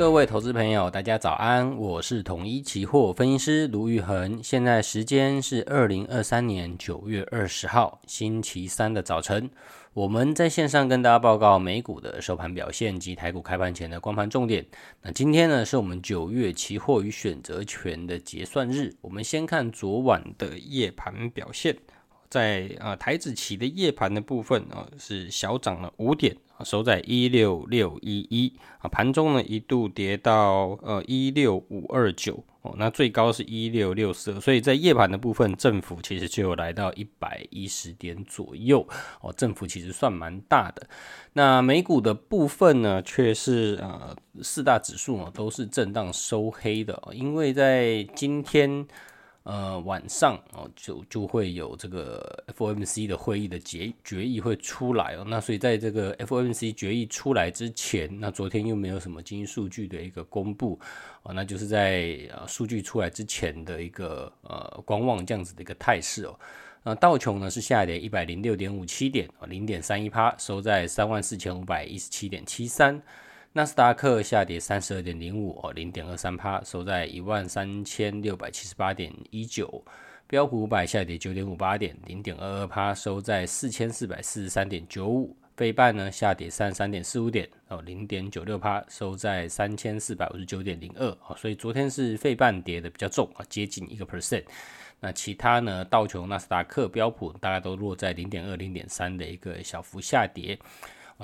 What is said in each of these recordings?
各位投资朋友，大家早安，我是统一期货分析师卢玉恒，现在时间是二零二三年九月二十号星期三的早晨，我们在线上跟大家报告美股的收盘表现及台股开盘前的光盘重点。那今天呢，是我们九月期货与选择权的结算日，我们先看昨晚的夜盘表现。在啊台子期的夜盘的部分啊是小涨了五点，收在一六六一一啊，盘中呢一度跌到呃一六五二九哦，那最高是一六六四，所以在夜盘的部分振幅其实就有来到一百一十点左右哦，振幅其实算蛮大的。那美股的部分呢，却是呃四大指数呢都是震荡收黑的，因为在今天。呃，晚上哦，就就会有这个 FOMC 的会议的决决议会出来哦。那所以在这个 FOMC 决议出来之前，那昨天又没有什么经济数据的一个公布哦，那就是在呃数据出来之前的一个呃观望这样子的一个态势哦。那道琼呢是下跌一百零六点五七点，零点三一趴，收在三万四千五百一十七点七三。纳斯达克下跌三十二点零五哦，零点二三趴，收在一万三千六百七十八点一九。标普五百下跌九点五八点，零点二二趴，收在四千四百四十三点九五。费半呢下跌三十三点四五点哦，零点九六趴，收在三千四百五十九点零二。所以昨天是费半跌的比较重啊，接近一个 percent。那其他呢，道琼、纳斯达克、标普大概都落在零点二、零点三的一个小幅下跌。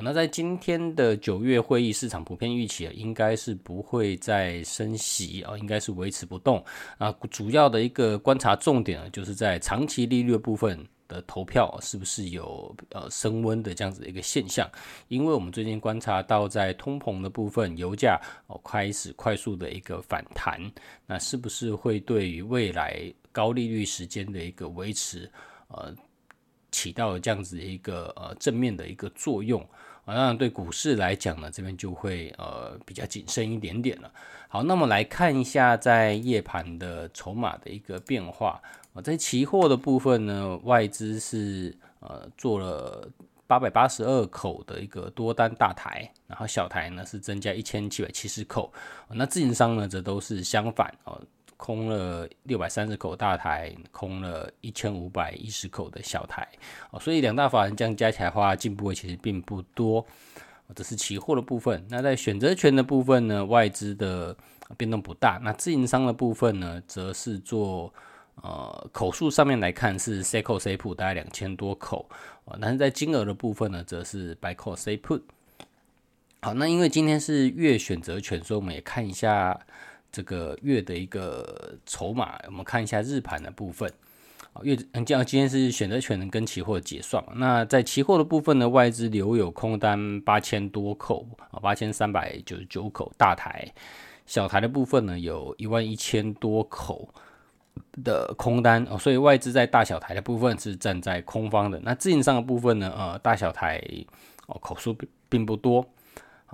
那在今天的九月会议，市场普遍预期啊，应该是不会再升息啊，应该是维持不动啊。主要的一个观察重点啊，就是在长期利率部分的投票是不是有呃升温的这样子的一个现象？因为我们最近观察到，在通膨的部分，油价哦开始快速的一个反弹，那是不是会对于未来高利率时间的一个维持呃？起到这样子一个呃正面的一个作用啊，当然对股市来讲呢，这边就会呃比较谨慎一点点了。好，那么来看一下在夜盘的筹码的一个变化啊，在期货的部分呢，外资是呃做了八百八十二口的一个多单大台，然后小台呢是增加一千七百七十口，那自营商呢则都是相反哦。空了六百三十口大台，空了一千五百一十口的小台，所以两大法人这样加起来的话，进步其实并不多。这是期货的部分。那在选择权的部分呢，外资的变动不大。那自营商的部分呢，则是做呃口数上面来看是 sell call sell put 大概两千多口，但是在金额的部分呢，则是 buy call sell put。好，那因为今天是月选择权，所以我们也看一下。这个月的一个筹码，我们看一下日盘的部分。月嗯，这样今天是选择权跟期货结算嘛？那在期货的部分呢，外资留有空单八千多口啊，八千三百九十九口大台，小台的部分呢，有一万一千多口的空单哦，所以外资在大小台的部分是站在空方的。那自营商的部分呢，呃，大小台哦口数并不多。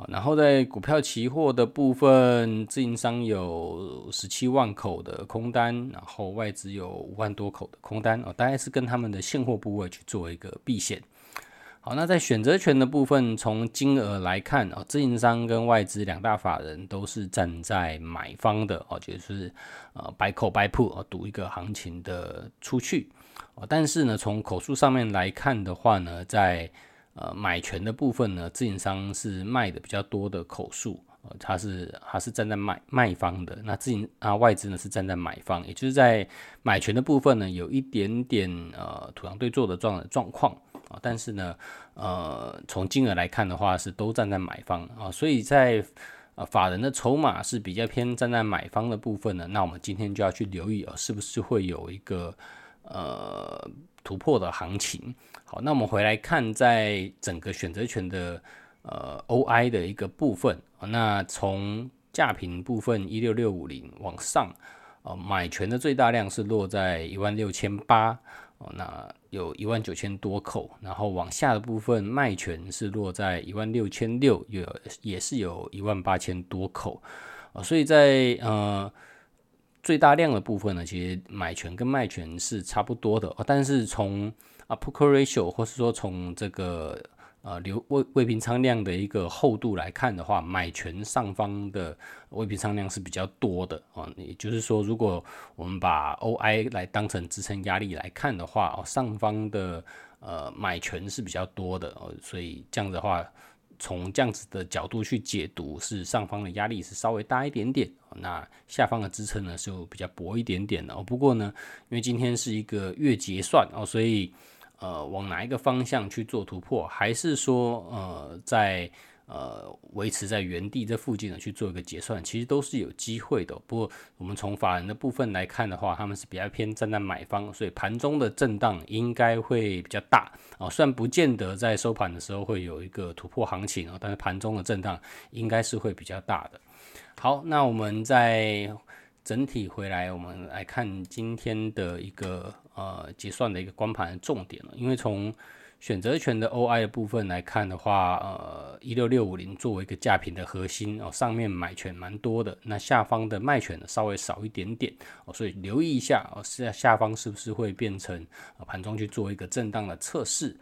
然后在股票期货的部分，自营商有十七万口的空单，然后外资有五万多口的空单哦，大概是跟他们的现货部位去做一个避险。好，那在选择权的部分，从金额来看啊，自营商跟外资两大法人都是站在买方的哦，就是呃 buy call buy put 啊，赌一个行情的出去。但是呢，从口数上面来看的话呢，在呃，买权的部分呢，自营商是卖的比较多的口数，呃，他是它是站在卖卖方的，那自营啊外资呢是站在买方，也就是在买权的部分呢，有一点点呃土洋对做的状状况啊，但是呢，呃，从金额来看的话是都站在买方啊，所以在呃法人的筹码是比较偏站在买方的部分呢，那我们今天就要去留意啊，是不是会有一个呃。突破的行情，好，那我们回来看，在整个选择权的呃 OI 的一个部分，那从价平部分一六六五零往上，呃，买权的最大量是落在一万六千八，哦，那有一万九千多口，然后往下的部分卖权是落在一万六千六，有也是有一万八千多口，啊，所以在呃。最大量的部分呢，其实买权跟卖权是差不多的，但是从啊，put ratio 或是说从这个呃流未未平仓量的一个厚度来看的话，买权上方的未平仓量是比较多的啊。也就是说，如果我们把 OI 来当成支撑压力来看的话，哦，上方的呃买权是比较多的哦，所以这样的话。从这样子的角度去解读，是上方的压力是稍微大一点点，那下方的支撑呢就比较薄一点点的哦。不过呢，因为今天是一个月结算哦，所以呃，往哪一个方向去做突破，还是说呃在。呃，维持在原地这附近呢去做一个结算，其实都是有机会的。不过，我们从法人的部分来看的话，他们是比较偏站在买方，所以盘中的震荡应该会比较大啊。虽然不见得在收盘的时候会有一个突破行情啊，但是盘中的震荡应该是会比较大的。好，那我们再整体回来，我们来看今天的一个呃结算的一个光盘的重点了，因为从选择权的 OI 的部分来看的话，呃，一六六五零作为一个价品的核心哦，上面买权蛮多的，那下方的卖权呢稍微少一点点哦，所以留意一下哦，下下方是不是会变成盘中去做一个震荡的测试，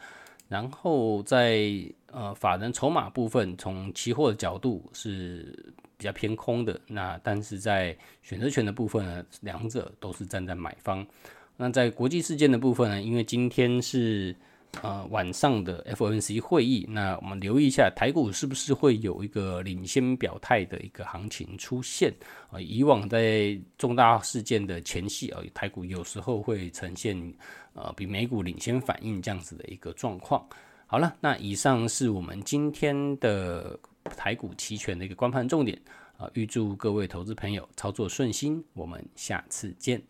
然后在呃法人筹码部分，从期货的角度是比较偏空的，那但是在选择权的部分呢，两者都是站在买方。那在国际事件的部分呢，因为今天是呃，晚上的 FOMC 会议，那我们留意一下台股是不是会有一个领先表态的一个行情出现啊？以往在重大事件的前夕啊，台股有时候会呈现呃比美股领先反应这样子的一个状况。好了，那以上是我们今天的台股期权的一个观盘重点啊，预祝各位投资朋友操作顺心，我们下次见。